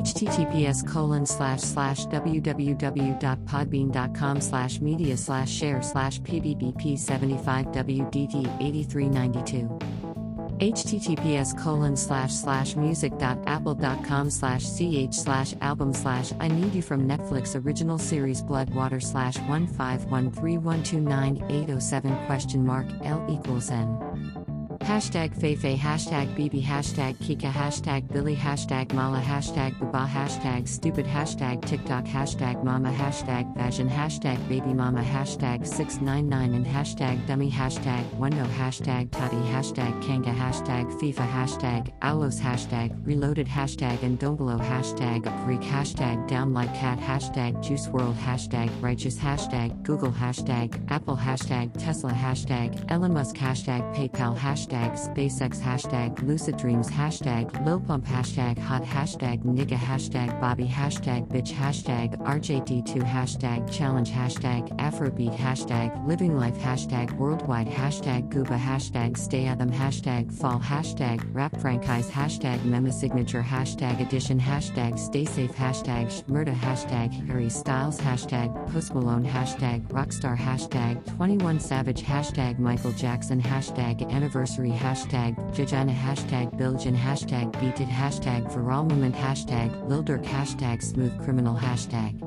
https colon slash slash www.podbean.com slash media slash share slash pbbp 75 wdd 8392 https colon slash slash music.apple.com slash ch slash album slash I Need You from Netflix original series Bloodwater slash 15131298807 question mark L equals N. Hashtag Feifei, hashtag BB, hashtag Kika, hashtag Billy, hashtag Mala, hashtag Baba, hashtag Stupid, hashtag TikTok, hashtag Mama, hashtag Fashion, hashtag Baby Mama, hashtag 699 and hashtag Dummy, hashtag Wendo, hashtag Tati, hashtag Kanga, hashtag FIFA, hashtag Aulos, hashtag Reloaded, hashtag and Don't Dombolo, hashtag Greek, hashtag Down Like Cat, hashtag Juice WRLD, hashtag Righteous, hashtag Google, hashtag Apple, hashtag Tesla, hashtag Elon Musk, hashtag PayPal, hashtag SpaceX, hashtag Lucid Dreams, hashtag Lil Pump, hashtag Hot, hashtag Nigga, hashtag Bobby, hashtag Bitch, hashtag RJD2, hashtag Challenge, hashtag Afrobeat, hashtag Living Life, hashtag Worldwide, hashtag Gooba, hashtag Stay Adam, hashtag Fall, hashtag Rap Franchise, hashtag Mema Signature, hashtag Edition, hashtag Stay Safe, hashtag Shmurda, hashtag Harry Styles, hashtag Post Malone, hashtag Rockstar, hashtag 21 Savage, hashtag Michael Jackson, hashtag Anniversary, hashtag Jajana, hashtag Biljan, hashtag Beated, hashtag Viral Moment, hashtag Lil Durk, hashtag Smooth Criminal, hashtag.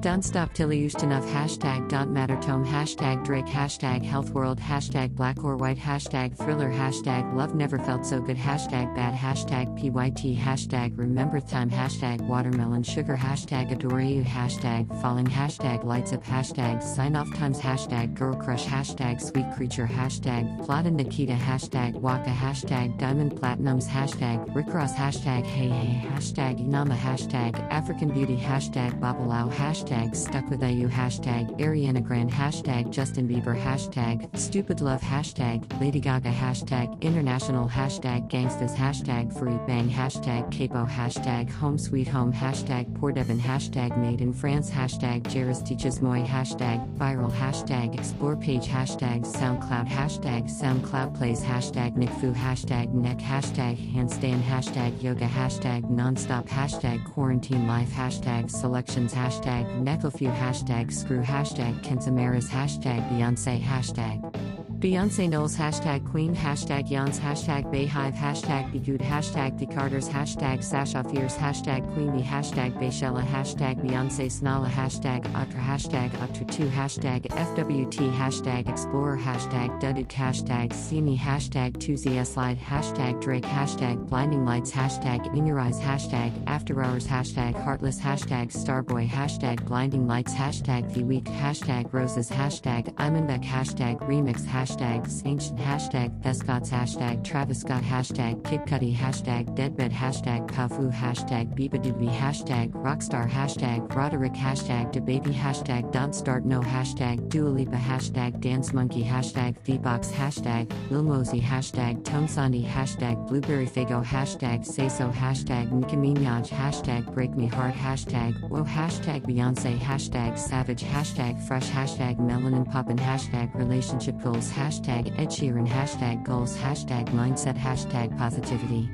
Don't stop till you enough. Hashtag don't matter tome. Hashtag Drake. Hashtag health world. Hashtag black or white. Hashtag thriller. Hashtag love never felt so good. Hashtag bad. Hashtag pyt hashtag remember time. Hashtag watermelon sugar. Hashtag adore you. Hashtag falling. Hashtag lights up. Hashtag sign off times. Hashtag girl crush. Hashtag sweet creature. Hashtag plot and Nikita. Hashtag waka. Hashtag diamond platinums. Hashtag Rick Ross. Hashtag hey hey hashtag inama. Hashtag African beauty. Hashtag babalao hashtag stuck with IU hashtag Ariana Grande hashtag Justin Bieber hashtag stupid love hashtag Lady Gaga hashtag international hashtag gangstas hashtag free bang hashtag capo hashtag home sweet home hashtag poor Devon hashtag made in France hashtag Jairus teaches moi hashtag viral hashtag explore page hashtag SoundCloud hashtag SoundCloud plays hashtag NickFu hashtag neck hashtag handstand hashtag yoga hashtag nonstop hashtag quarantine life hashtag selections hashtag Necklefew hashtag screw hashtag Kensamaras hashtag Beyonce hashtag Beyonce Knowles hashtag Queen hashtag Yans hashtag Beyhive hashtag Begood hashtag The Carters hashtag Sasha Fierce hashtag Queenie hashtag Bayshella hashtag Beyonce Snala hashtag Atra hashtag Atra2 hashtag FWT hashtag Explorer hashtag Dudded hashtag Me hashtag 2ZS Slide hashtag Drake hashtag Blinding Lights hashtag In Your Eyes hashtag After Hours hashtag Heartless hashtag Starboy hashtag Blinding Lights hashtag The Week hashtag Roses hashtag Imanbek hashtag Remix hashtag Ancient hashtag Thescots hashtag Travis Scott hashtag Kid Cudi hashtag Deadbed hashtag Pafu hashtag Bibadoobie hashtag Rockstar hashtag Roderick hashtag DaBaby hashtag Don't Start No hashtag Dua Lipa hashtag Dance Monkey hashtag VBox hashtag Lil Mosey hashtag Tone hashtag Blueberry Faygo hashtag Say So hashtag Nicki Minaj hashtag Break Me Heart hashtag Whoa hashtag Beyonce hashtag Savage hashtag Fresh hashtag Melanin Poppin hashtag Relationship Goals hashtag Ed Sheeran. Hashtag goals. Hashtag mindset. Hashtag positivity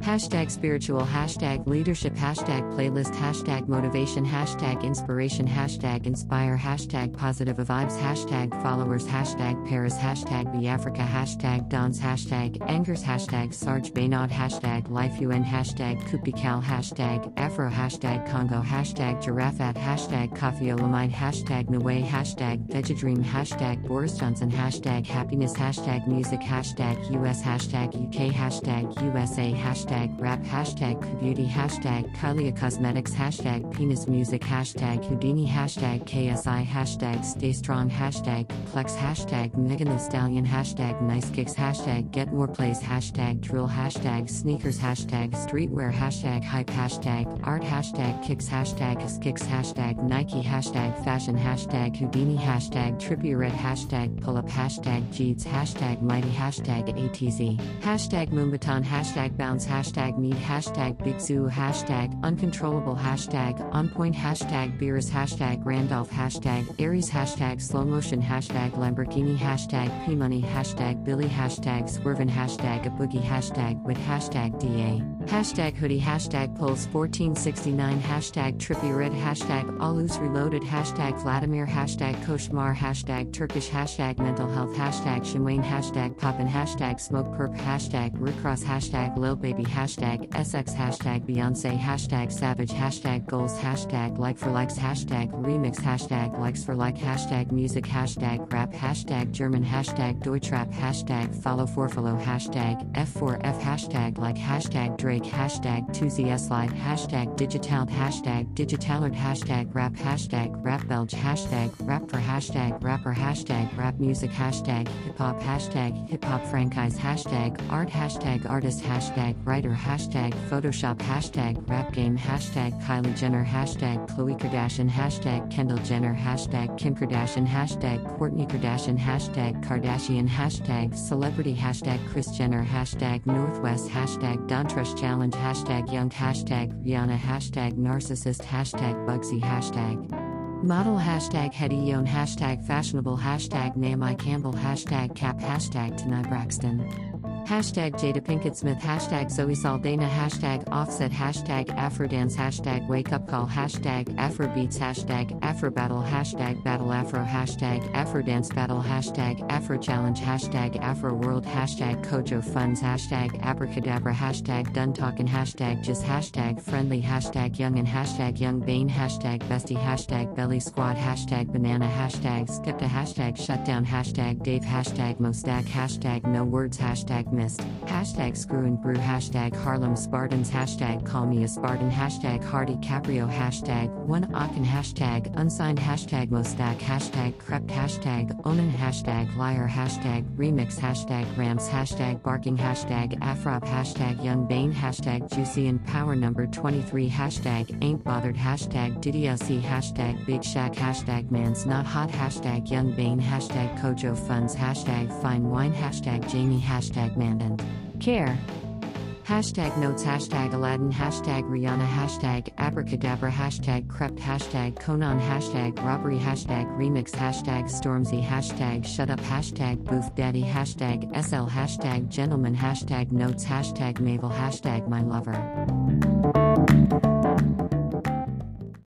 hashtag spiritual hashtag leadership hashtag playlist hashtag motivation hashtag inspiration hashtag inspire hashtag positive vibes hashtag followers hashtag paris hashtag Africa hashtag dons hashtag angers hashtag Serge Beynaud hashtag life un hashtag kupikal hashtag afro hashtag congo hashtag giraffe hashtag Koffi Olomide hashtag Nwe hashtag Vegedream hashtag boris johnson hashtag happiness hashtag music hashtag us hashtag uk hashtag usa hashtag hashtag rap hashtag beauty hashtag Kylie Cosmetics hashtag penis music hashtag Houdini hashtag KSI hashtag stay strong hashtag plex hashtag Megan Thee Stallion hashtag nice kicks hashtag get more plays hashtag drill hashtag sneakers hashtag streetwear hashtag hype hashtag art hashtag kicks hashtag kicks hashtag Nike hashtag fashion hashtag Houdini hashtag trippy red hashtag pull up hashtag Jeeds hashtag mighty hashtag ATZ hashtag Moombahton hashtag bounce hashtag hashtag mead hashtag big zoo hashtag uncontrollable hashtag on point hashtag beers hashtag Randolph hashtag Aries hashtag slow motion hashtag Lamborghini hashtag P money hashtag Billy hashtag swervin hashtag a boogie hashtag with hashtag DA hashtag hoodie hashtag pulse 1469 hashtag trippy red hashtag alus reloaded hashtag Vladimir hashtag koshmar hashtag Turkish hashtag mental health hashtag Shinwain hashtag poppin hashtag smoke perp hashtag Rickross hashtag Lil Baby hashtag SX hashtag Beyonce hashtag Savage hashtag goals hashtag like for likes hashtag remix hashtag likes for like hashtag music hashtag rap hashtag German hashtag Deutschrap hashtag follow for follow hashtag F4F hashtag like hashtag Drake hashtag 2ZS live hashtag digital hashtag digitalert hashtag rap hashtag rap belge hashtag rap for hashtag rapper hashtag rap music hashtag hip hop hashtag hip hop franchise hashtag art hashtag artist hashtag writer hashtag photoshop hashtag rap game hashtag Kylie Jenner hashtag Khloe Kardashian hashtag Kendall Jenner hashtag Kim Kardashian hashtag Kourtney Kardashian hashtag Kardashian hashtag celebrity hashtag Kris Jenner hashtag Northwest hashtag Dontrush challenge hashtag young hashtag Rihanna hashtag narcissist hashtag Bugsy hashtag Model hashtag Hetty Yon hashtag fashionable hashtag Naomi Campbell hashtag cap hashtag Tanai Braxton. Hashtag Jada Pinkett Smith. Hashtag Zoe Saldana. Hashtag offset. Hashtag Afrodance. Hashtag wake up call. Hashtag Afrobeats. Hashtag Afrobattle hashtag battle Afro. Hashtag Afrodance battle. Hashtag Afro challenge. Hashtag Afro world. Hashtag Kojo funds. Hashtag abracadabra. Hashtag done talking. Hashtag just. Hashtag friendly. Hashtag young and hashtag young bane. Hashtag bestie. Hashtag belly squad. Hashtag banana. Hashtag skepta. Hashtag shutdown. Hashtag Dave. Hashtag Mostack hashtag no words. Hashtag missed hashtag screw and brew hashtag Harlem Spartans hashtag call me a Spartan hashtag Hardy Caprio hashtag one Aachen hashtag unsigned hashtag Mostack hashtag Krept hashtag onan hashtag liar hashtag remix hashtag rams hashtag barking hashtag afrop hashtag young bane hashtag juicy and power number 23 hashtag ain't bothered hashtag DDLC hashtag big shack hashtag man's not hot hashtag young bane hashtag kojo funds hashtag fine wine hashtag jamie hashtag mandant care Hashtag notes, hashtag Aladdin, hashtag Rihanna, hashtag abracadabra, hashtag Krept, hashtag Konan, hashtag robbery, hashtag remix, hashtag Stormzy, hashtag shut up, hashtag booth daddy, hashtag SL, hashtag gentleman, hashtag notes, hashtag Mabel, hashtag my lover.